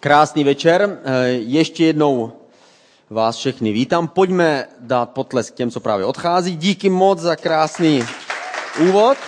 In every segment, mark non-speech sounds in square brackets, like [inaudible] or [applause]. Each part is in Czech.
Krásný večer. Eh, ještě jednou vás všechny vítám. Pojďme dát potlesk těm, co právě odchází. Díky moc za krásný úvod.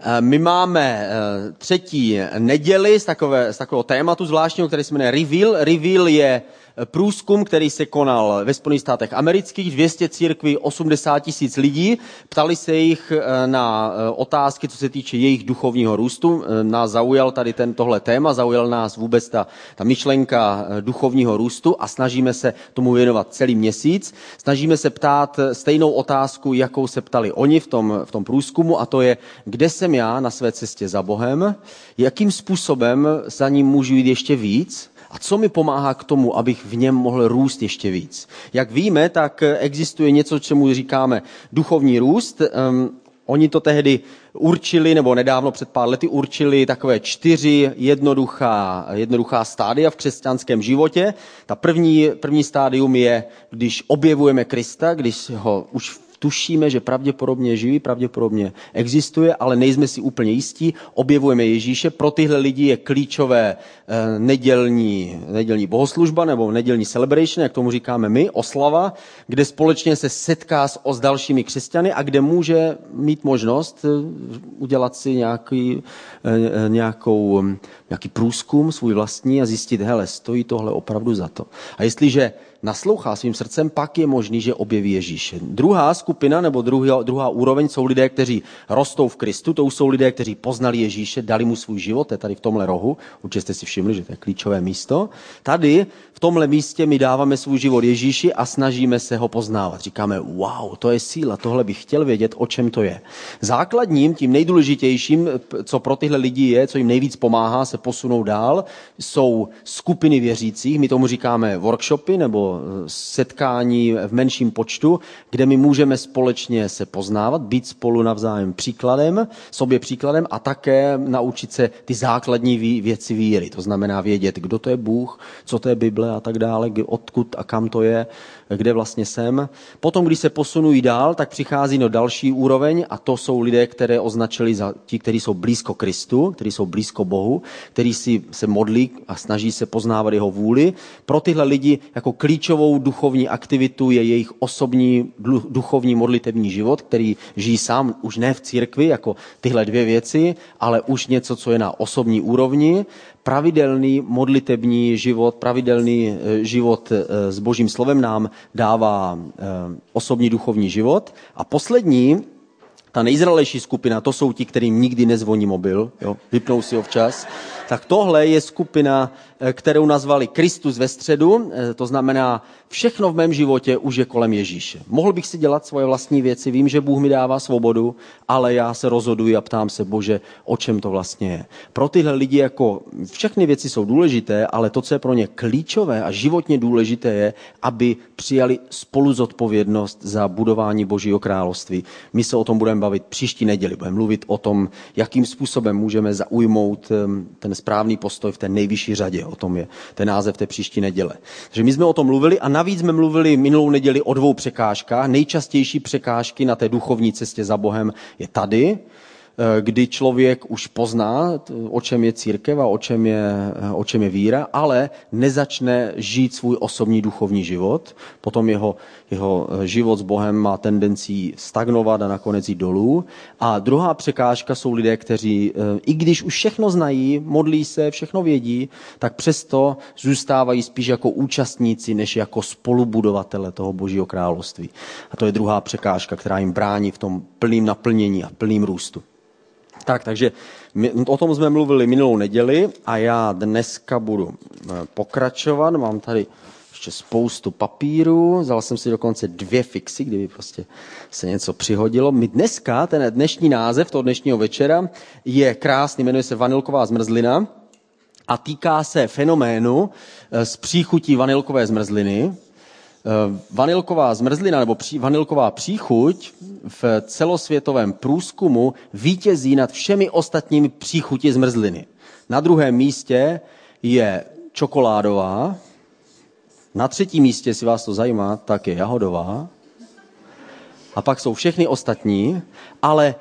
Eh, my máme eh, třetí neděli z, takové, z takového tématu zvláštního, který se jmenuje Reveal. Reveal je průzkum, který se konal ve Spojených státech amerických, 200 církví, 80 tisíc lidí. Ptali se jich eh, na eh, otázky, co se týče jejich duchovního růstu. Eh, nás zaujal tady ten, tohle téma, zaujal nás vůbec ta, ta myšlenka duchovního růstu a snažíme se tomu věnovat celý měsíc. Snažíme se ptát stejnou otázku, jakou se ptali oni v tom, v tom průzkumu, a to je, kde jsem já na své cestě za Bohem, jakým způsobem za ním můžu jít ještě víc, a co mi pomáhá k tomu, abych v něm mohl růst ještě víc? Jak víme, tak existuje něco, čemu říkáme duchovní růst. Oni to tehdy určili, nebo nedávno před pár lety určili takové čtyři jednoduchá, jednoduchá stádia v křesťanském životě. Ta první, první stádium je, když objevujeme Krista, když ho už tušíme, že pravděpodobně živý, pravděpodobně existuje, ale nejsme si úplně jistí. Objevujeme Ježíše. Pro tyhle lidi je klíčové eh, nedělní, nedělní bohoslužba nebo nedělní celebration, jak tomu říkáme my, oslava, kde společně se setká s, s dalšími křesťany a kde může mít možnost eh, udělat si nějaký, eh, nějakou, nějaký průzkum svůj vlastní a zjistit, hele, stojí tohle opravdu za to. A jestliže naslouchá svým srdcem, pak je možný, že objeví Ježíše. Druhá skupina nebo druhá, druhá úroveň jsou lidé, kteří rostou v Kristu, to jsou lidé, kteří poznali Ježíše, dali mu svůj život, je tady v tomhle rohu, určitě jste si všimli, že to je klíčové místo. Tady tomhle místě my dáváme svůj život Ježíši a snažíme se ho poznávat. Říkáme, wow, to je síla, tohle bych chtěl vědět, o čem to je. Základním, tím nejdůležitějším, co pro tyhle lidi je, co jim nejvíc pomáhá se posunout dál, jsou skupiny věřících, my tomu říkáme workshopy nebo setkání v menším počtu, kde my můžeme společně se poznávat, být spolu navzájem příkladem, sobě příkladem a také naučit se ty základní věci víry. To znamená vědět, kdo to je Bůh, co to je Bible a tak dále, odkud a kam to je, kde vlastně jsem. Potom, když se posunují dál, tak přichází do další úroveň a to jsou lidé, které označili za ti, kteří jsou blízko Kristu, kteří jsou blízko Bohu, kteří si se modlí a snaží se poznávat jeho vůli. Pro tyhle lidi jako klíčovou duchovní aktivitu je jejich osobní duchovní modlitební život, který žijí sám už ne v církvi, jako tyhle dvě věci, ale už něco, co je na osobní úrovni pravidelný modlitební život, pravidelný eh, život eh, s Božím slovem nám dává eh, osobní duchovní život. A poslední, ta nejzralejší skupina, to jsou ti, kterým nikdy nezvoní mobil, jo, vypnou si ho včas. Tak tohle je skupina kterou nazvali Kristus ve středu, eh, to znamená, všechno v mém životě už je kolem Ježíše. Mohl bych si dělat svoje vlastní věci, vím, že Bůh mi dává svobodu, ale já se rozhoduji a ptám se, Bože, o čem to vlastně je. Pro tyhle lidi jako všechny věci jsou důležité, ale to, co je pro ně klíčové a životně důležité je, aby přijali spolu zodpovědnost za budování Božího království. My se o tom budeme bavit příští neděli, budeme mluvit o tom, jakým způsobem můžeme zaujmout ten správný postoj v té nejvyšší řadě o tom je ten název té příští neděle. Takže my jsme o tom mluvili a navíc jsme mluvili minulou neděli o dvou překážkách. Nejčastější překážky na té duchovní cestě za Bohem je tady, Eh, kdy člověk už pozná, o čem je církev a o čem je, eh, o čem je víra, ale nezačne žít svůj osobní duchovní život. Potom jeho, jeho eh, život s Bohem má tendenci stagnovat a nakonec jít dolů. A druhá překážka jsou lidé, kteří, i když už všechno znají, modlí se, všechno vědí, tak přesto zůstávají spíš jako účastníci, než jako spolubudovatele toho Božího království. A to je druhá překážka, která jim brání v tom plným naplnění a plným růstu. Tak, takže my, o tom jsme mluvili minulou neděli a já dneska budu eh, pokračovat. Mám tady ještě spoustu papíru, vzal jsem si dokonce dvě fixy, kdyby prostě se něco přihodilo. My dneska, ten dnešní název toho dnešního večera je krásný, jmenuje se Vanilková zmrzlina a týká se fenoménu eh, z příchutí vanilkové zmrzliny, Eh, vanilková zmrzlina nebo pří, vanilková příchuť v celosvětovém průzkumu vítězí nad všemi ostatními příchutí zmrzliny. Na druhém místě je čokoládová, na třetím místě, si vás to zajímá, tak je jahodová. A pak jsou všechny ostatní, ale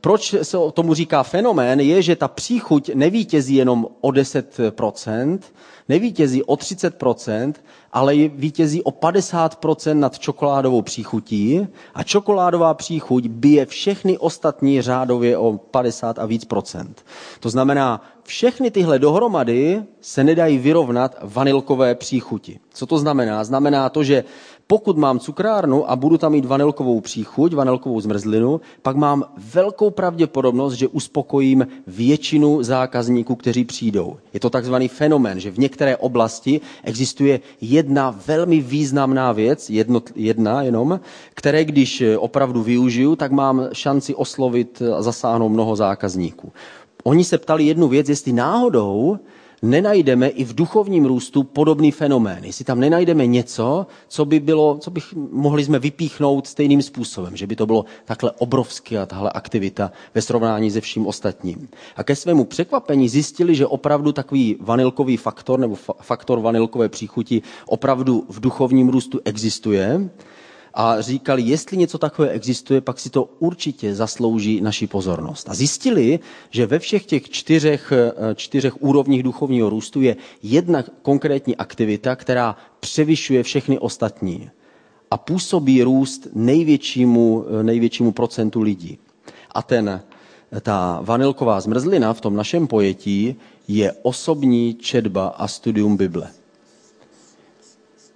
proč se tomu říká fenomén, je, že ta příchuť nevítězí jenom o 10%, nevítězí o 30%, ale vítězí o 50% nad čokoládovou příchutí a čokoládová příchuť bije všechny ostatní řádově o 50 a víc procent. To znamená, všechny tyhle dohromady se nedají vyrovnat vanilkové příchuti. Co to znamená? Znamená to, že pokud mám cukrárnu a budu tam mít vanilkovou příchuť, vanilkovou zmrzlinu, pak mám velkou pravděpodobnost, že uspokojím většinu zákazníků, kteří přijdou. Je to takzvaný fenomén, že v některé oblasti existuje jedna velmi významná věc, jedno, jedna jenom, které když opravdu využiju, tak mám šanci oslovit a zasáhnout mnoho zákazníků. Oni se ptali jednu věc, jestli náhodou nenajdeme i v duchovním růstu podobný fenomén. Jestli tam nenajdeme něco, co by bylo, co bych mohli jsme vypíchnout stejným způsobem, že by to bylo takhle obrovské a tahle aktivita ve srovnání se vším ostatním. A ke svému překvapení zjistili, že opravdu takový vanilkový faktor nebo faktor vanilkové příchuti opravdu v duchovním růstu existuje a říkali, jestli něco takové existuje, pak si to určitě zaslouží naši pozornost. A zjistili, že ve všech těch čtyřech, eh, čtyřech úrovních duchovního růstu je jedna konkrétní aktivita, která převyšuje všechny ostatní a působí růst největšímu, eh, největšímu procentu lidí. A ten, ta vanilková zmrzlina v tom našem pojetí je osobní četba a studium Bible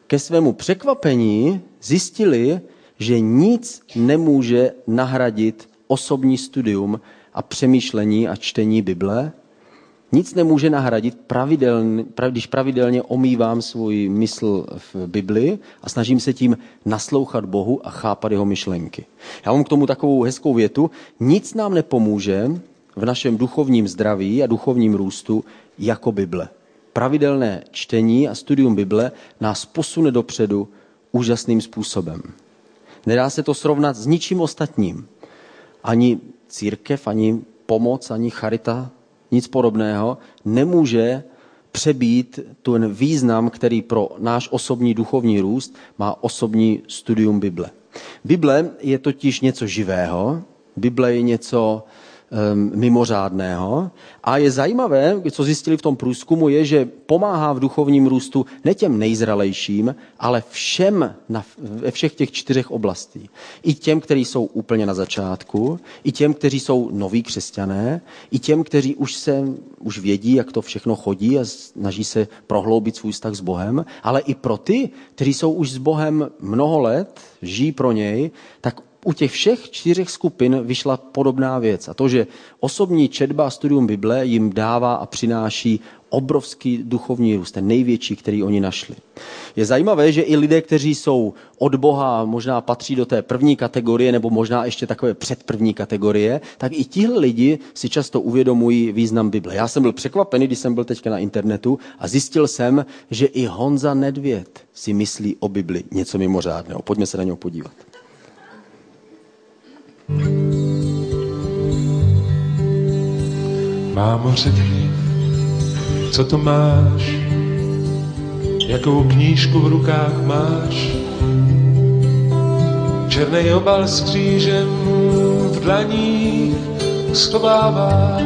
ke svému překvapení zjistili, že nic nemůže nahradit osobní studium a přemýšlení a čtení Bible. Nic nemůže nahradit, pravidelně, když pravidelně omývám svůj mysl v Bibli a snažím se tím naslouchat Bohu a chápat jeho myšlenky. Já mám k tomu takovou hezkou větu. Nic nám nepomůže v našem duchovním zdraví a duchovním růstu jako Bible pravidelné čtení a studium Bible nás posune dopředu úžasným způsobem. Nedá se to srovnat s ničím ostatním. Ani církev, ani pomoc, ani charita, nic podobného nemůže přebít ten význam, který pro náš osobní duchovní růst má osobní studium Bible. Bible je totiž něco živého, Bible je něco, mimořádného. A je zajímavé, co zjistili v tom průzkumu, je, že pomáhá v duchovním růstu ne těm nejzralejším, ale všem na, ve všech těch čtyřech oblastí. I těm, kteří jsou úplně na začátku, i těm, kteří jsou noví křesťané, i těm, kteří už se už vědí, jak to všechno chodí a snaží se prohloubit svůj vztah s Bohem, ale i pro ty, kteří jsou už s Bohem mnoho let, žijí pro něj, tak u těch všech čtyřech skupin vyšla podobná věc. A to, že osobní četba a studium Bible jim dává a přináší obrovský duchovní růst, ten největší, který oni našli. Je zajímavé, že i lidé, kteří jsou od Boha, možná patří do té první kategorie, nebo možná ještě takové předprvní kategorie, tak i tihle lidi si často uvědomují význam Bible. Já jsem byl překvapený, když jsem byl teďka na internetu a zjistil jsem, že i Honza Nedvěd si myslí o Bibli něco mimořádného. Pojďme se na něho podívat. Mámo, řekni, co to máš, jakou knížku v rukách máš, černý obal s křížem v dlaních schováváš.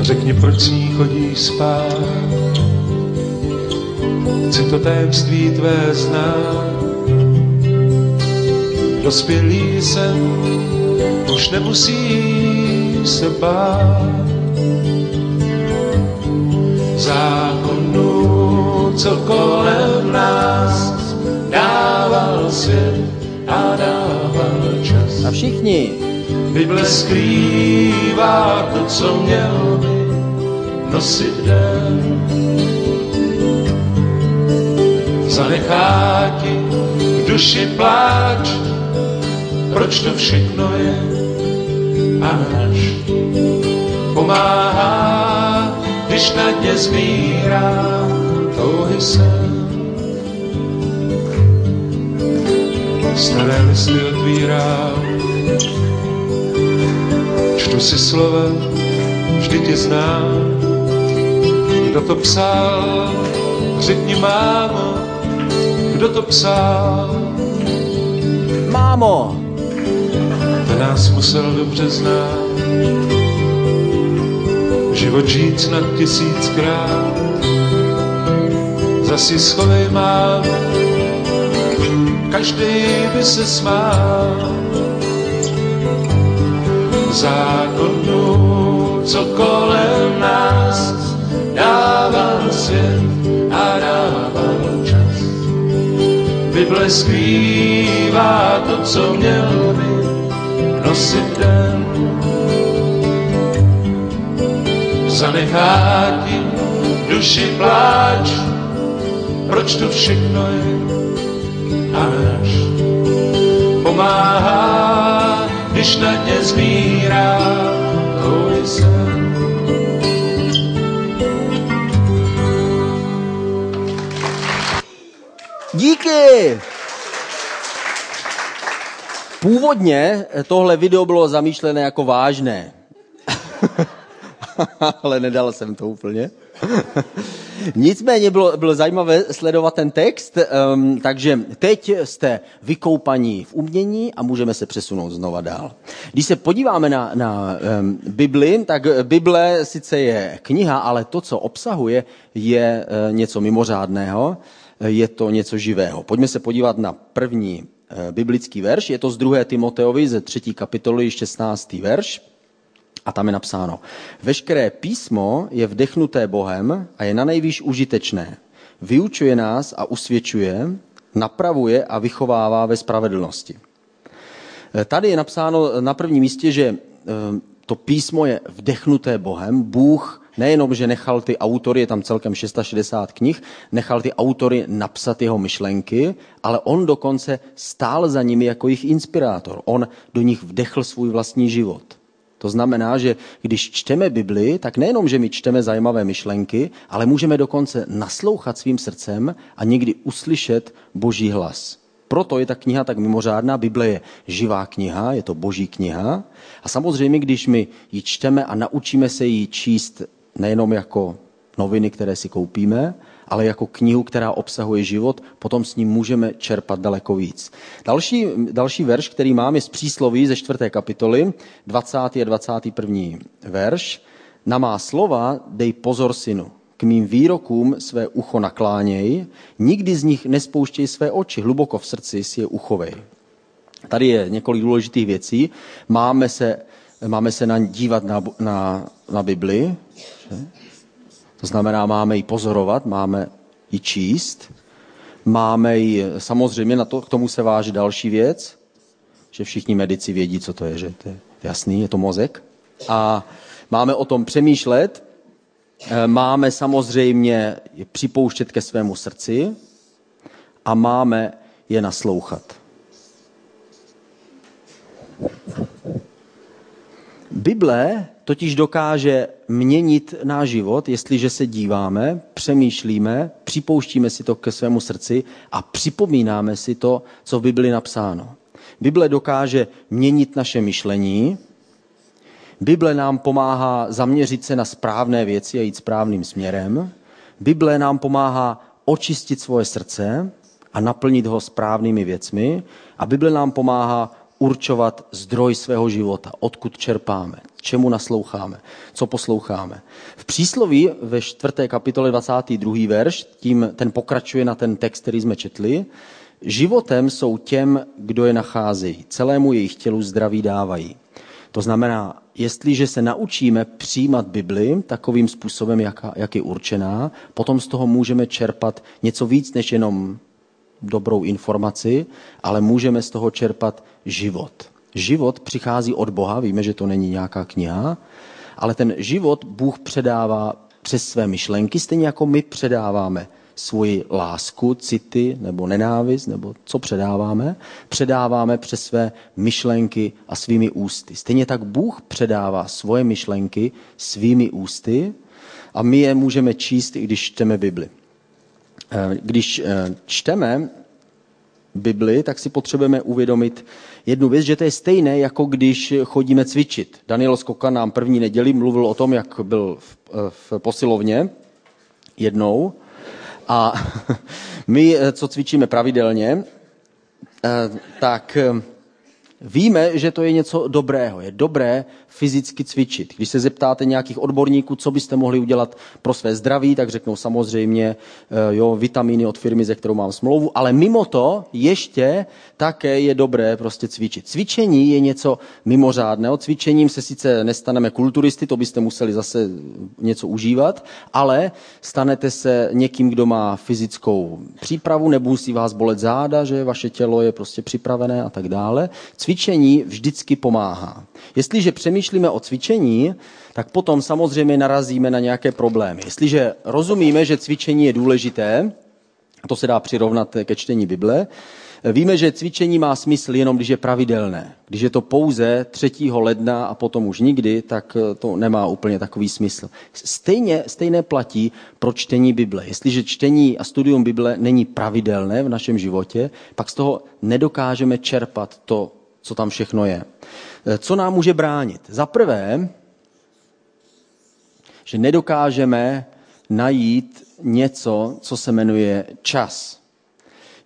Řekni, proč s ní chodíš spát, chci to tajemství tvé znát, Dospělý jsem, už nemusí se bát. Zákonu, co kolem nás dával svět a dával čas. A všichni. Bible skrývá to, co měl by nosit den. Zanechá ti v duši pláč, proč to všechno je až pomáhá, když na dně zmírá touhy sen. Staré listy otvírám, čtu si slova, vždy tě znám. Kdo to psal, řekni mámo, kdo to psal. Má mámo. Ten nás musel dobře znát. Život žít snad tisíckrát. Zasi schovej mám, každý by se smál. Zákonu, co kolem nás dává svět a dává čas. Bible to, co měl nosit den. Zanechá ti duši pláč, proč to všechno je až pomáhá, když na ně zmírá tvůj sen. Díky! Původně tohle video bylo zamýšlené jako vážné. [laughs] Ale nedal jsem to úplně. [laughs] Nicméně bylo, bylo zajímavé sledovat ten text, um, takže teď jste vykoupaní v umění a můžeme se přesunout znova dál. Když se podíváme na, na um, Bibli, tak Bible sice je kniha, ale to, co obsahuje, je uh, něco mimořádného, je to něco živého. Pojďme se podívat na první biblický verš, je to z 2. Timoteovi ze 3. kapitoly 16. verš. A tam je napsáno, veškeré písmo je vdechnuté Bohem a je na nejvýš užitečné. Vyučuje nás a usvědčuje, napravuje a vychovává ve spravedlnosti. Tady je napsáno na prvním místě, že eh, to písmo je vdechnuté Bohem. Bůh nejenom, že nechal ty autory, je tam celkem 660 knih, nechal ty autory napsat jeho myšlenky, ale on dokonce stál za nimi jako jejich inspirátor. On do nich vdechl svůj vlastní život. To znamená, že když čteme Bibli, tak nejenom, že my čteme zajímavé myšlenky, ale můžeme dokonce naslouchat svým srdcem a někdy uslyšet Boží hlas. Proto je ta kniha tak mimořádná. Bible je živá kniha, je to boží kniha. A samozřejmě, když my ji čteme a naučíme se ji číst nejenom jako noviny, které si koupíme, ale jako knihu, která obsahuje život, potom s ním můžeme čerpat daleko víc. Další, další verš, který mám, je z přísloví ze čtvrté kapitoly, 20. a 21. verš. Na má slova dej pozor, synu, k mým výrokům své ucho nakláněj, nikdy z nich nespouštěj své oči, hluboko v srdci si je uchovej. Tady je několik důležitých věcí. Máme se, máme se na dívat na, na, na Bibli, že? To znamená, máme ji pozorovat, máme ji číst, máme ji, samozřejmě na to, k tomu se váží další věc, že všichni medici vědí, co to je, že to je jasný, je to mozek. A máme o tom přemýšlet, eh, máme samozřejmě je připouštět ke svému srdci a máme je naslouchat. Bible totiž dokáže měnit náš život, jestliže se díváme, přemýšlíme, připouštíme si to ke svému srdci a připomínáme si to, co v Bibli napsáno. Bible dokáže měnit naše myšlení, Bible nám pomáhá zaměřit se na správné věci a jít správným směrem. Bible nám pomáhá očistit svoje srdce a naplnit ho správnými věcmi. A Bible nám pomáhá určovat zdroj svého života, odkud čerpáme, čemu nasloucháme, co posloucháme. V přísloví ve čtvrté kapitole 22. verš, tím ten pokračuje na ten text, který jsme četli, životem jsou těm, kdo je nacházejí, celému jejich tělu zdraví dávají. To znamená, jestliže se naučíme přijímat Bibli takovým způsobem, jak, jak je určená, potom z toho můžeme čerpat něco víc než jenom dobrou informaci, ale můžeme z toho čerpat život. Život přichází od Boha, víme, že to není nějaká kniha, ale ten život Bůh předává přes své myšlenky, stejně jako my předáváme svoji lásku, city nebo nenávist, nebo co předáváme, předáváme přes své myšlenky a svými ústy. Stejně tak Bůh předává svoje myšlenky svými ústy a my je můžeme číst, i když čteme Bibli. Eh, když eh, čteme Bibli, tak si potřebujeme uvědomit jednu věc, že to je stejné, jako když chodíme cvičit. Daniel Skoka nám první neděli mluvil o tom, jak byl v, eh, v posilovně jednou. A [laughs] my, co cvičíme pravidelně, tak Víme, že to je něco dobrého. Je dobré fyzicky cvičit. Když se zeptáte nějakých odborníků, co byste mohli udělat pro své zdraví, tak řeknou samozřejmě eh, jo, vitamíny od firmy, ze kterou mám smlouvu, ale mimo to ještě také je dobré prostě cvičit. Cvičení je něco mimořádného. Cvičením se sice nestaneme kulturisty, to byste museli zase něco užívat, ale stanete se někým, kdo má fyzickou přípravu, nemusí vás bolet záda, že vaše tělo je prostě připravené a tak dále. Cvičení vždycky pomáhá. Jestliže přemýšlíme o cvičení, tak potom samozřejmě narazíme na nějaké problémy. Jestliže rozumíme, že cvičení je důležité, to se dá přirovnat ke čtení Bible, Víme, že cvičení má smysl jenom, když je pravidelné. Když je to pouze 3. ledna a potom už nikdy, tak to nemá úplně takový smysl. Stejně, stejné platí pro čtení Bible. Jestliže čtení a studium Bible není pravidelné v našem životě, pak z toho nedokážeme čerpat to, co tam všechno je. Co nám může bránit? Za prvé, že nedokážeme najít něco, co se jmenuje čas.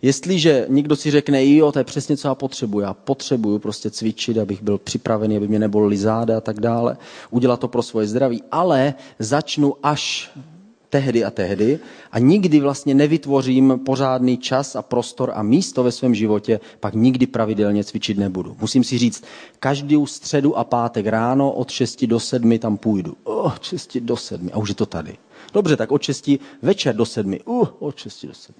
Jestliže někdo si řekne, jo, to je přesně, co já potřebuji, já potřebuju prostě cvičit, abych byl připravený, aby mě nebolely záda a tak dále, udělat to pro svoje zdraví, ale začnu až tehdy a tehdy a nikdy vlastně nevytvořím pořádný čas a prostor a místo ve svém životě, pak nikdy pravidelně cvičit nebudu. Musím si říct, každou středu a pátek ráno od 6 do 7 tam půjdu. Oh, 6 do 7 a už je to tady. Dobře, tak od 6 večer do 7. Uh, od 6 do 7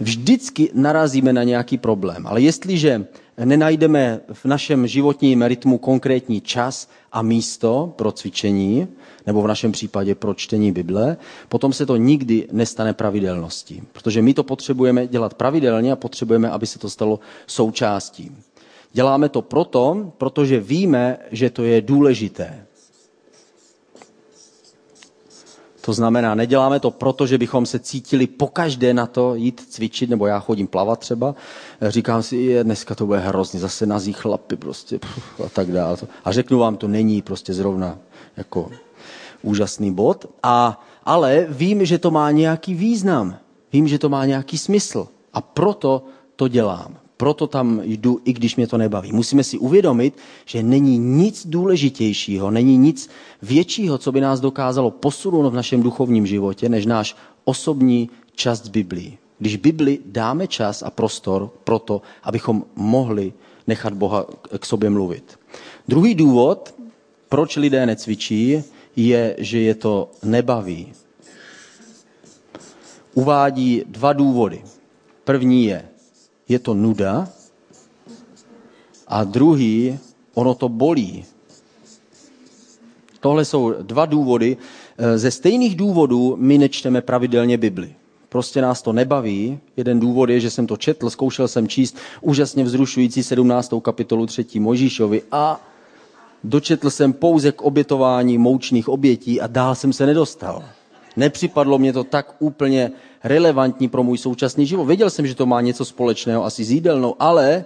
vždycky narazíme na nějaký problém. Ale jestliže nenajdeme v našem životním rytmu konkrétní čas a místo pro cvičení, nebo v našem případě pro čtení Bible, potom se to nikdy nestane pravidelností. Protože my to potřebujeme dělat pravidelně a potřebujeme, aby se to stalo součástí. Děláme to proto, protože víme, že to je důležité. To znamená, neděláme to proto, že bychom se cítili pokaždé na to jít cvičit, nebo já chodím plavat třeba. Říkám si, je, dneska to bude hrozně, zase nazí chlapy prostě a tak dále. A řeknu vám, to není prostě zrovna jako úžasný bod. A, ale vím, že to má nějaký význam. Vím, že to má nějaký smysl. A proto to dělám proto tam jdu, i když mě to nebaví. Musíme si uvědomit, že není nic důležitějšího, není nic většího, co by nás dokázalo posunout v našem duchovním životě, než náš osobní čas z Biblii. Když Bibli dáme čas a prostor pro to, abychom mohli nechat Boha k sobě mluvit. Druhý důvod, proč lidé necvičí, je, že je to nebaví. Uvádí dva důvody. První je, je to nuda a druhý, ono to bolí. Tohle jsou dva důvody. Eh, ze stejných důvodů my nečteme pravidelně Bibli. Prostě nás to nebaví. Jeden důvod je, že jsem to četl, zkoušel jsem číst úžasně vzrušující 17. kapitolu 3. Mojžíšovi a dočetl jsem pouze k obětování moučných obětí a dál jsem se nedostal. Nepřipadlo mě to tak úplně relevantní pro můj současný život. Věděl jsem, že to má něco společného asi s jídelnou, ale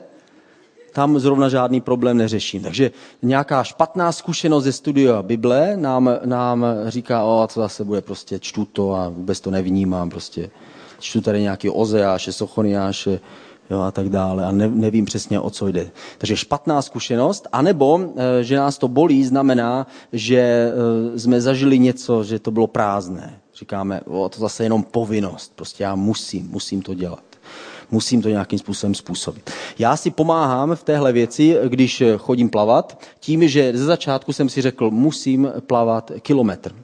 tam zrovna žádný problém neřeším. Takže nějaká špatná zkušenost ze studia Bible nám, nám říká, o, co zase bude, prostě čtu to a vůbec to nevnímám, prostě čtu tady nějaký Ozeáše, Sochoniáše, jo, a tak dále a ne, nevím přesně, o co jde. Takže špatná zkušenost, anebo, e, že nás to bolí, znamená, že e, jsme zažili něco, že to bylo prázdné. Říkáme, o, to zase jenom povinnost, prostě já musím, musím to dělat. Musím to nějakým způsobem způsobit. Já si pomáhám v téhle věci, když chodím plavat, tím, že ze začátku jsem si řekl, musím plavat kilometr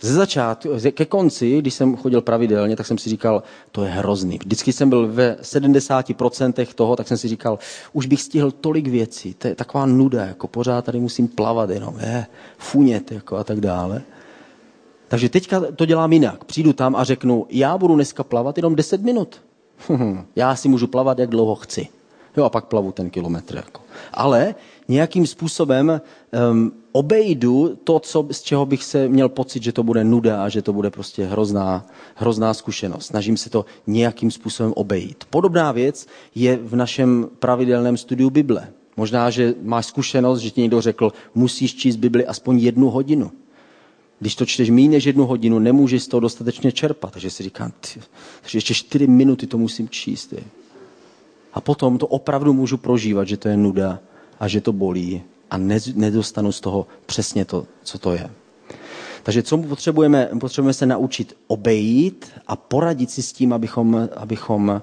ze začátku, ke konci, když jsem chodil pravidelně, tak jsem si říkal, to je hrozný. Vždycky jsem byl ve 70% toho, tak jsem si říkal, už bych stihl tolik věcí, to je taková nuda, jako pořád tady musím plavat jenom, je, funět, jako a tak dále. Takže teďka to dělám jinak. Přijdu tam a řeknu, já budu dneska plavat jenom 10 minut. [laughs] já si můžu plavat, jak dlouho chci. Jo, a pak plavu ten kilometr. Jako. Ale nějakým způsobem um, obejdu to, co, z čeho bych se měl pocit, že to bude nuda a že to bude prostě hrozná, hrozná zkušenost. Snažím se to nějakým způsobem obejít. Podobná věc je v našem pravidelném studiu Bible. Možná, že máš zkušenost, že ti někdo řekl, musíš číst Bibli aspoň jednu hodinu. Když to čteš méně než jednu hodinu, nemůžeš z toho dostatečně čerpat. Takže si říkám, ty, takže ještě čtyři minuty to musím číst. Je. A potom to opravdu můžu prožívat, že to je nuda a že to bolí a nedostanu z toho přesně to, co to je. Takže co potřebujeme? Potřebujeme se naučit obejít a poradit si s tím, abychom, abychom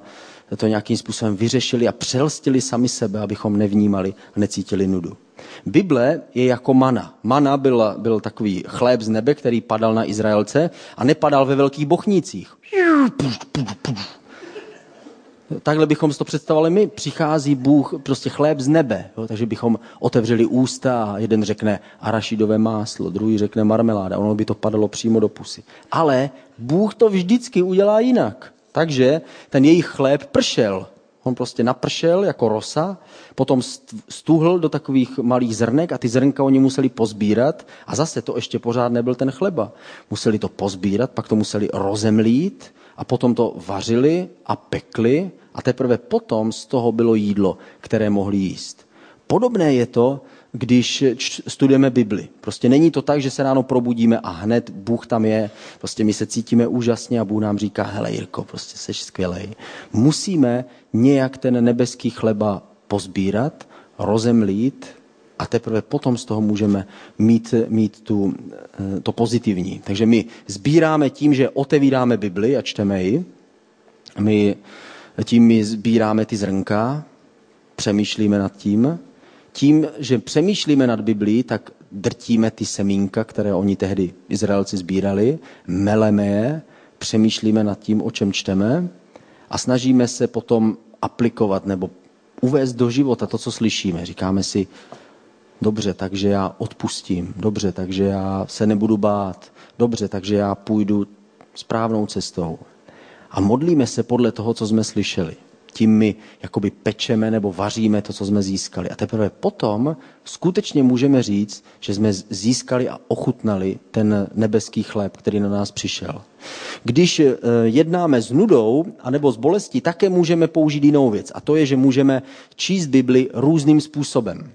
to nějakým způsobem vyřešili a přelstili sami sebe, abychom nevnímali a necítili nudu. Bible je jako mana. Mana byl, byl takový chléb z nebe, který padal na Izraelce a nepadal ve velkých bochnících. Takhle bychom si to představovali my. Přichází Bůh, prostě chléb z nebe. Jo? Takže bychom otevřeli ústa a jeden řekne arašidové máslo, druhý řekne marmeláda. Ono by to padalo přímo do pusy. Ale Bůh to vždycky udělá jinak. Takže ten jejich chléb pršel. On prostě napršel jako rosa, potom stuhl do takových malých zrnek a ty zrnka oni museli pozbírat a zase to ještě pořád nebyl ten chleba. Museli to pozbírat, pak to museli rozemlít a potom to vařili a pekli a teprve potom z toho bylo jídlo, které mohli jíst. Podobné je to, když studujeme Bibli. Prostě není to tak, že se ráno probudíme a hned Bůh tam je. Prostě my se cítíme úžasně a Bůh nám říká, hele Jirko, prostě jsi skvělej. Musíme nějak ten nebeský chleba pozbírat, rozemlít a teprve potom z toho můžeme mít, mít tu, eh, to pozitivní. Takže my sbíráme tím, že otevíráme Bibli a čteme ji. My tím my sbíráme ty zrnka, přemýšlíme nad tím tím, že přemýšlíme nad Biblí, tak drtíme ty semínka, které oni tehdy Izraelci sbírali, meleme je, přemýšlíme nad tím, o čem čteme a snažíme se potom aplikovat nebo uvést do života to, co slyšíme. Říkáme si, dobře, takže já odpustím, dobře, takže já se nebudu bát, dobře, takže já půjdu správnou cestou. A modlíme se podle toho, co jsme slyšeli tím my jakoby pečeme nebo vaříme to, co jsme získali. A teprve potom skutečně můžeme říct, že jsme získali a ochutnali ten nebeský chléb, který na nás přišel. Když eh, jednáme s nudou anebo s bolestí, také můžeme použít jinou věc. A to je, že můžeme číst Bibli různým způsobem.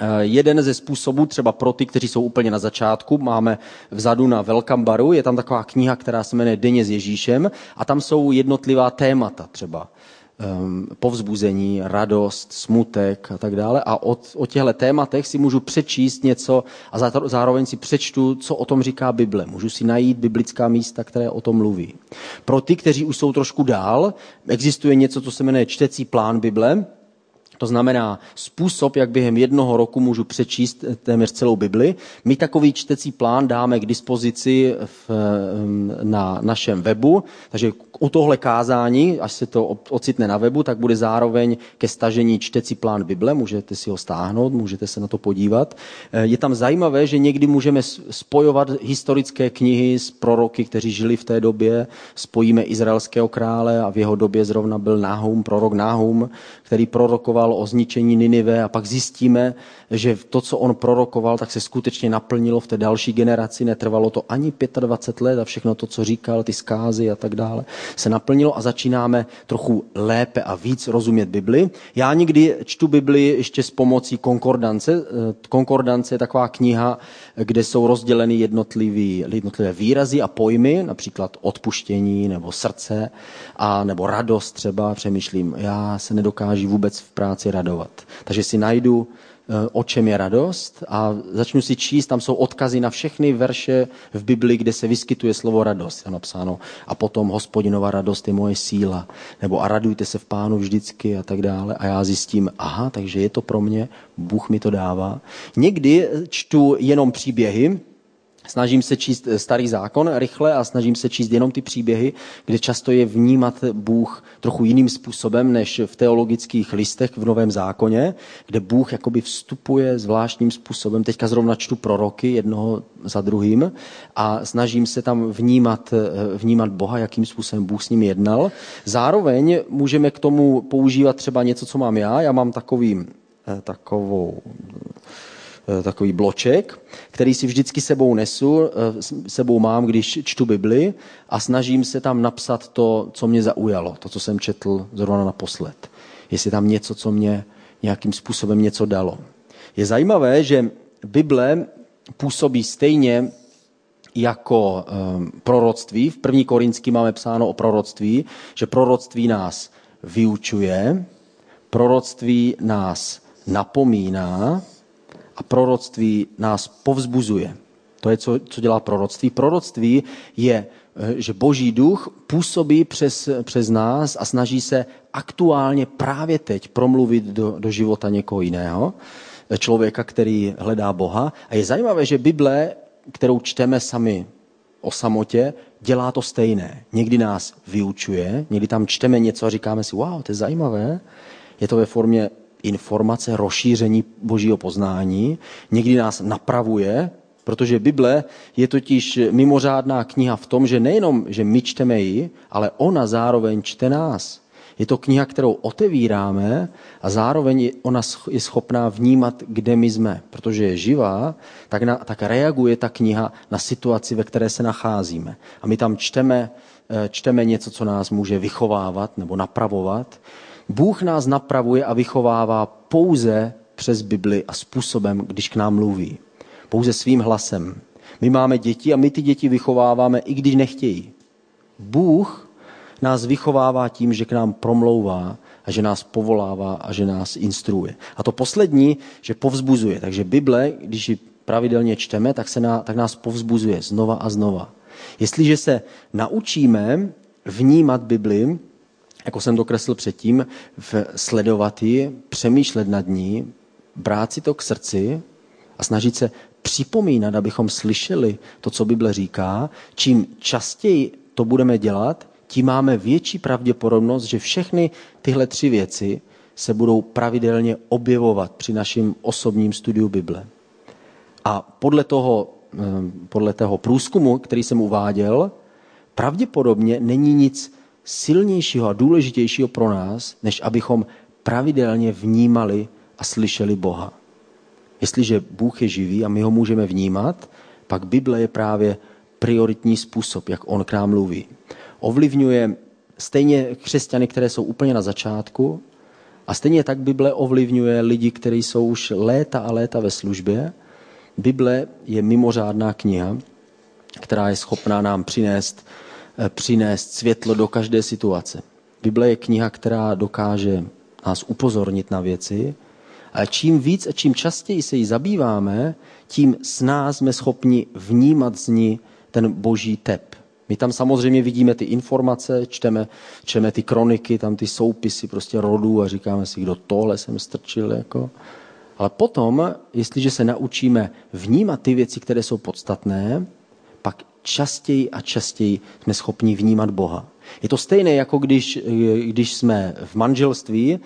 Eh, jeden ze způsobů, třeba pro ty, kteří jsou úplně na začátku, máme vzadu na Welcome Baru, je tam taková kniha, která se jmenuje Denně s Ježíšem a tam jsou jednotlivá témata třeba um, povzbuzení, radost, smutek a tak dále. A o, o těchto tématech si můžu přečíst něco a zároveň si přečtu, co o tom říká Bible. Můžu si najít biblická místa, které o tom mluví. Pro ty, kteří už jsou trošku dál, existuje něco, co se jmenuje čtecí plán Bible, to znamená způsob, jak během jednoho roku můžu přečíst téměř celou Bibli. My takový čtecí plán dáme k dispozici v, na našem webu, takže u tohle kázání, až se to ocitne na webu, tak bude zároveň ke stažení čtecí plán Bible, můžete si ho stáhnout, můžete se na to podívat. Eh, je tam zajímavé, že někdy můžeme spojovat historické knihy s proroky, kteří žili v té době. Spojíme izraelského krále a v jeho době zrovna byl Nahum, prorok Nahum, který prorokoval o zničení Ninive a pak zjistíme, že to, co on prorokoval, tak se skutečně naplnilo v té další generaci. Netrvalo to ani 25 let a všechno to, co říkal, ty zkázy a tak dále, se naplnilo a začínáme trochu lépe a víc rozumět Bibli. Já někdy čtu Bibli ještě s pomocí konkordance. Konkordance je taková kniha, kde jsou rozděleny jednotlivé výrazy a pojmy, například odpuštění nebo srdce a nebo radost třeba. Přemýšlím, já se nedokážu vůbec v práci radovat. Takže si najdu Eh, o čem je radost a začnu si číst, tam jsou odkazy na všechny verše v Bibli, kde se vyskytuje slovo radost. Je napsáno a potom hospodinová radost je moje síla, nebo a radujte se v pánu vždycky a tak dále. A já zjistím, aha, takže je to pro mě, Bůh mi to dává. Někdy čtu jenom příběhy, Snažím se číst eh, starý zákon rychle a snažím se číst jenom ty příběhy, kde často je vnímat Bůh trochu jiným způsobem než v teologických listech v Novém zákoně, kde Bůh jakoby vstupuje zvláštním způsobem. Teďka zrovna čtu proroky jednoho za druhým a snažím se tam vnímat, eh, vnímat Boha, jakým způsobem Bůh s ním jednal. Zároveň můžeme k tomu používat třeba něco, co mám já. Já mám takový, eh, takovou takový bloček, který si vždycky sebou nesu, eh, sebou mám, když čtu Bibli a snažím se tam napsat to, co mě zaujalo, to, co jsem četl zrovna naposled. Jestli tam něco, co mě nějakým způsobem něco dalo. Je zajímavé, že Bible působí stejně jako um, proroctví. V první Korinský máme psáno o proroctví, že proroctví nás vyučuje, proroctví nás napomíná a proroctví nás povzbuzuje. To je, co, co dělá proroctví. Proroctví je, eh, že boží duch působí přes, přes nás a snaží se aktuálně právě teď promluvit do, do života někoho jiného, eh, člověka, který hledá Boha. A je zajímavé, že Bible, kterou čteme sami o samotě, dělá to stejné. Někdy nás vyučuje, někdy tam čteme něco a říkáme si, wow, to je zajímavé. Je to ve formě informace, rozšíření božího poznání. Někdy nás napravuje, protože Bible je totiž mimořádná kniha v tom, že nejenom, že my čteme ji, ale ona zároveň čte nás. Je to kniha, kterou otevíráme a zároveň ona je schopná vnímat, kde my jsme. Protože je živá, tak, na, tak reaguje ta kniha na situaci, ve které se nacházíme. A my tam čteme, eh, čteme něco, co nás může vychovávat nebo napravovat. Bůh nás napravuje a vychovává pouze přes Bibli a způsobem, když k nám mluví. Pouze svým hlasem. My máme děti a my ty děti vychováváme, i když nechtějí. Bůh nás vychovává tím, že k nám promlouvá a že nás povolává a že nás instruuje. A to poslední, že povzbuzuje. Takže Bible, když ji pravidelně čteme, tak, se na, tak nás povzbuzuje znova a znova. Jestliže se naučíme vnímat Bibli, jako jsem to kresl předtím, sledovat ji, přemýšlet nad ní, brát si to k srdci a snažit se připomínat, abychom slyšeli to, co Bible říká, čím častěji to budeme dělat, tím máme větší pravděpodobnost, že všechny tyhle tři věci se budou pravidelně objevovat při našem osobním studiu Bible. A podle toho, eh, podle toho průzkumu, který jsem uváděl, pravděpodobně není nic silnějšího a důležitějšího pro nás, než abychom pravidelně vnímali a slyšeli Boha. Jestliže Bůh je živý a my ho můžeme vnímat, pak Bible je právě prioritní způsob, jak on k nám mluví. Ovlivňuje stejně křesťany, které jsou úplně na začátku, a stejně tak Bible ovlivňuje lidi, kteří jsou už léta a léta ve službě. Bible je mimořádná kniha, která je schopná nám přinést přinést světlo do každé situace. Bible je kniha, která dokáže nás upozornit na věci, ale čím víc a čím častěji se jí zabýváme, tím s nás jsme schopni vnímat z ní ten boží tep. My tam samozřejmě vidíme ty informace, čteme, čteme ty kroniky, tam ty soupisy prostě rodů a říkáme si, kdo tohle jsem strčil. Jako. Ale potom, jestliže se naučíme vnímat ty věci, které jsou podstatné, častěji a častěji jsme schopni vnímat Boha. Je to stejné, jako když, když jsme v manželství,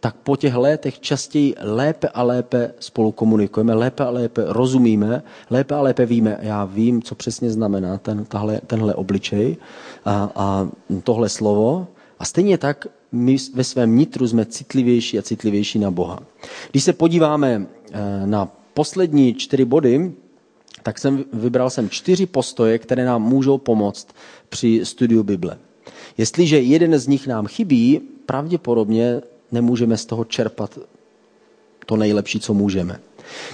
tak po těch letech častěji lépe a lépe spolu komunikujeme, lépe a lépe rozumíme, lépe a lépe víme. Já vím, co přesně znamená ten, tahle, tenhle obličej a, a tohle slovo. A stejně tak my ve svém nitru jsme citlivější a citlivější na Boha. Když se podíváme eh, na poslední čtyři body, tak jsem vybral jsem čtyři postoje, které nám můžou pomoct při studiu Bible. Jestliže jeden z nich nám chybí, pravděpodobně nemůžeme z toho čerpat to nejlepší, co můžeme.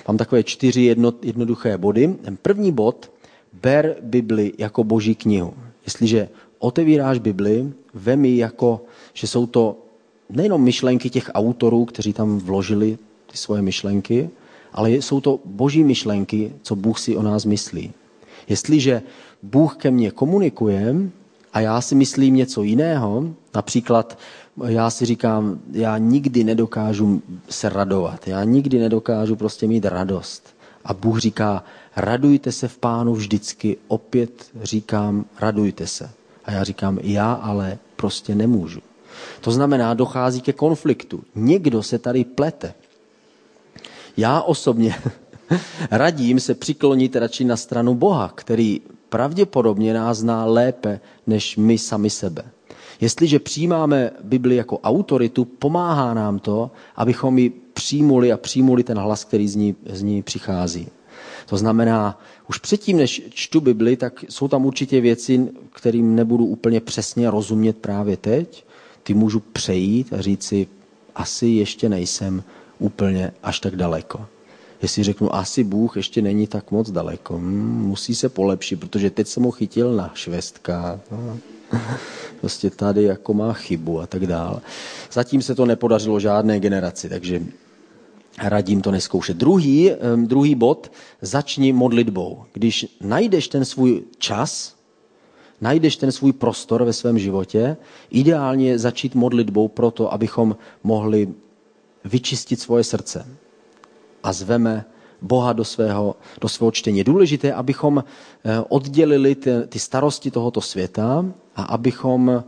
Mám takové čtyři jedno, jednoduché body. Ten první bod, ber Bibli jako boží knihu. Jestliže otevíráš Bibli, vemi jako, že jsou to nejenom myšlenky těch autorů, kteří tam vložili ty svoje myšlenky, ale jsou to boží myšlenky, co Bůh si o nás myslí. Jestliže Bůh ke mně komunikuje a já si myslím něco jiného, například já si říkám, já nikdy nedokážu se radovat, já nikdy nedokážu prostě mít radost. A Bůh říká, radujte se v pánu vždycky, opět říkám, radujte se. A já říkám, já ale prostě nemůžu. To znamená, dochází ke konfliktu. Někdo se tady plete. Já osobně [laughs] radím se přiklonit radši na stranu Boha, který pravděpodobně nás zná lépe než my sami sebe. Jestliže přijímáme Bibli jako autoritu, pomáhá nám to, abychom ji přijmuli a přijmuli ten hlas, který z ní, z ní přichází. To znamená, už předtím, než čtu Bibli, tak jsou tam určitě věci, kterým nebudu úplně přesně rozumět právě teď. Ty můžu přejít a říct si, asi ještě nejsem úplně až tak daleko. Jestli řeknu, asi Bůh ještě není tak moc daleko, hmm, musí se polepšit, protože teď jsem ho chytil na švestka. No. [laughs] Prostě tady jako má chybu a tak dále. Zatím se to nepodařilo žádné generaci, takže radím to neskoušet. Druhý, druhý bod, začni modlitbou. Když najdeš ten svůj čas, najdeš ten svůj prostor ve svém životě, ideálně začít modlitbou proto, abychom mohli vyčistit svoje srdce. A zveme Boha do svého, do svého čtení. Je důležité, abychom eh, oddělili ty, ty starosti tohoto světa a abychom eh,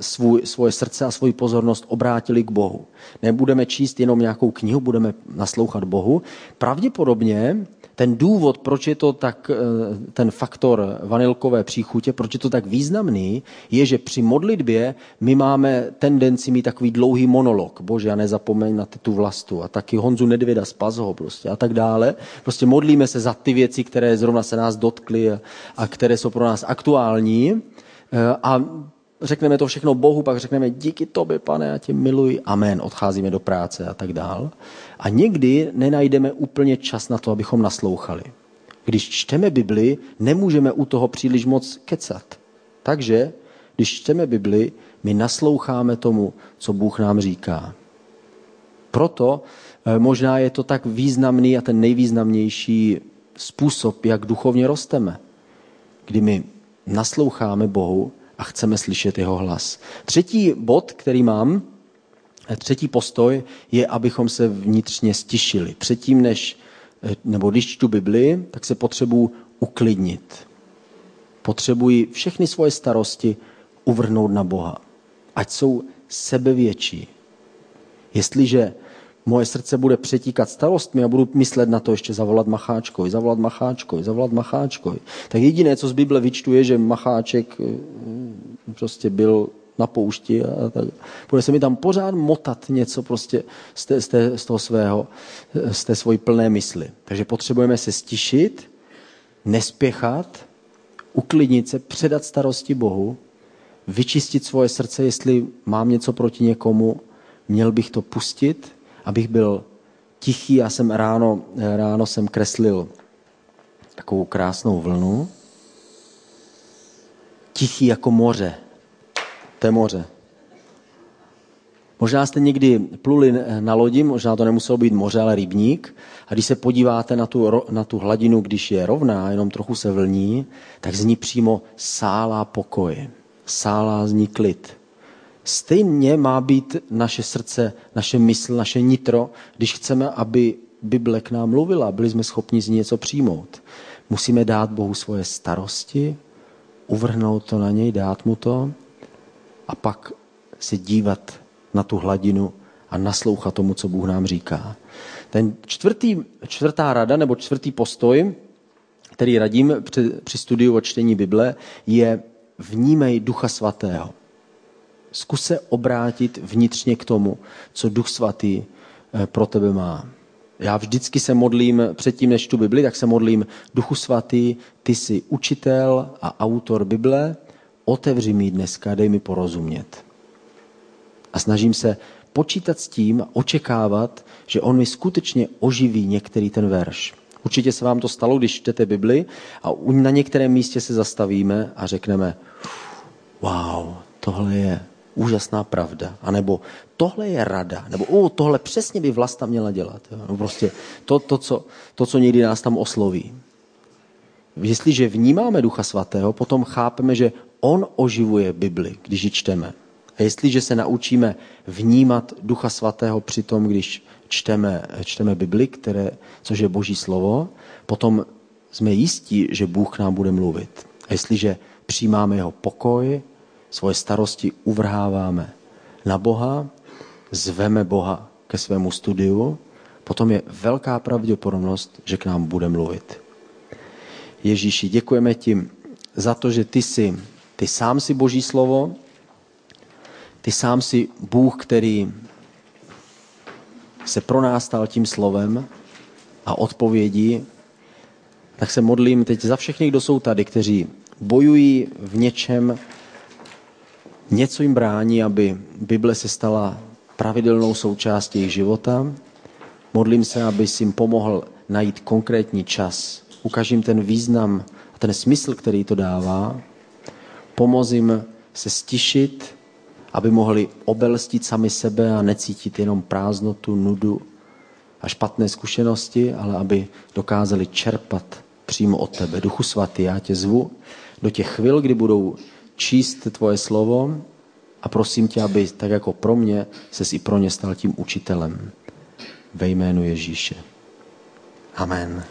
svůj, svoje srdce a svoji pozornost obrátili k Bohu. Nebudeme číst jenom nějakou knihu, budeme naslouchat Bohu. Pravděpodobně ten důvod, proč je to tak, eh, ten faktor vanilkové příchutě, proč je to tak významný, je, že při modlitbě my máme tendenci mít takový dlouhý monolog. Bože, já nezapomeň na tu vlastu a taky Honzu Nedvěda spaz ho prostě a tak dále. Prostě modlíme se za ty věci, které zrovna se nás dotkly a které jsou pro nás aktuální. Eh, a řekneme to všechno Bohu, pak řekneme díky tobě, pane, já tě miluji, amen, odcházíme do práce a tak dál. A někdy nenajdeme úplně čas na to, abychom naslouchali. Když čteme Bibli, nemůžeme u toho příliš moc kecat. Takže, když čteme Bibli, my nasloucháme tomu, co Bůh nám říká. Proto eh, možná je to tak významný a ten nejvýznamnější způsob, jak duchovně rosteme. Kdy my nasloucháme Bohu a chceme slyšet jeho hlas. Třetí bod, který mám, třetí postoj, je, abychom se vnitřně stišili. Předtím, než, nebo když čtu Bibli, tak se potřebuji uklidnit. Potřebuji všechny svoje starosti uvrhnout na Boha. Ať jsou sebevětší. Jestliže moje srdce bude přetíkat starostmi a budu myslet na to ještě zavolat Macháčkovi, zavolat Macháčkovi, zavolat Macháčkovi. Tak jediné, co z Bible vyčtu, je, že Macháček eh, prostě byl na poušti a tak. Bude se mi tam pořád motat něco prostě z, té, z, té, z toho svého, z té svojí plné mysli. Takže potřebujeme se stišit, nespěchat, uklidnit se, předat starosti Bohu, vyčistit svoje srdce, jestli mám něco proti někomu, měl bych to pustit abych byl tichý. Já jsem ráno, ráno jsem kreslil takovou krásnou vlnu. Tichý jako moře. To je moře. Možná jste někdy pluli na lodi, možná to nemuselo být moře, ale rybník. A když se podíváte na tu, na tu hladinu, když je rovná, jenom trochu se vlní, tak z ní přímo sálá pokoj. Sálá z ní klid. Stejně má být naše srdce, naše mysl, naše nitro, když chceme, aby Bible k nám mluvila, byli jsme schopni z ní něco přijmout. Musíme dát Bohu svoje starosti, uvrhnout to na něj, dát mu to a pak se dívat na tu hladinu a naslouchat tomu, co Bůh nám říká. Ten čtvrtý, čtvrtá rada nebo čtvrtý postoj, který radím při, při studiu o čtení Bible, je vnímej Ducha Svatého. Zkus se obrátit vnitřně k tomu, co Duch Svatý eh, pro tebe má. Já vždycky se modlím, předtím než tu Bibli, tak se modlím, Duchu Svatý, ty jsi učitel a autor Bible, otevři mi dneska, dej mi porozumět. A snažím se počítat s tím, očekávat, že on mi skutečně oživí některý ten verš. Určitě se vám to stalo, když čtete Bibli a na některém místě se zastavíme a řekneme, wow, tohle je úžasná pravda. A nebo tohle je rada. Nebo o, tohle přesně by vlasta měla dělat. Jo. No prostě to, to, co, to, co někdy nás tam osloví. Jestliže vnímáme Ducha Svatého, potom chápeme, že On oživuje Bibli, když ji čteme. A jestliže se naučíme vnímat Ducha Svatého při tom, když čteme, čteme Bibli, které, což je Boží slovo, potom jsme jistí, že Bůh k nám bude mluvit. A jestliže přijímáme jeho pokoj, svoje starosti uvrháváme na Boha, zveme Boha ke svému studiu, potom je velká pravděpodobnost, že k nám bude mluvit. Ježíši, děkujeme ti za to, že ty jsi, ty sám si Boží slovo, ty sám si Bůh, který se pro nás stal tím slovem a odpovědí, tak se modlím teď za všechny, kdo jsou tady, kteří bojují v něčem, něco jim brání, aby Bible se stala pravidelnou součástí jejich života. Modlím se, aby jim pomohl najít konkrétní čas. Ukaž jim ten význam a ten smysl, který to dává. Pomoz jim se stišit, aby mohli obelstit sami sebe a necítit jenom prázdnotu, nudu, a špatné zkušenosti, ale aby dokázali čerpat přímo od tebe. Duchu svatý, já tě zvu do těch chvil, kdy budou číst tvoje slovo a prosím tě, aby tak jako pro mě ses i pro ně stal tím učitelem. Ve jménu Ježíše. Amen.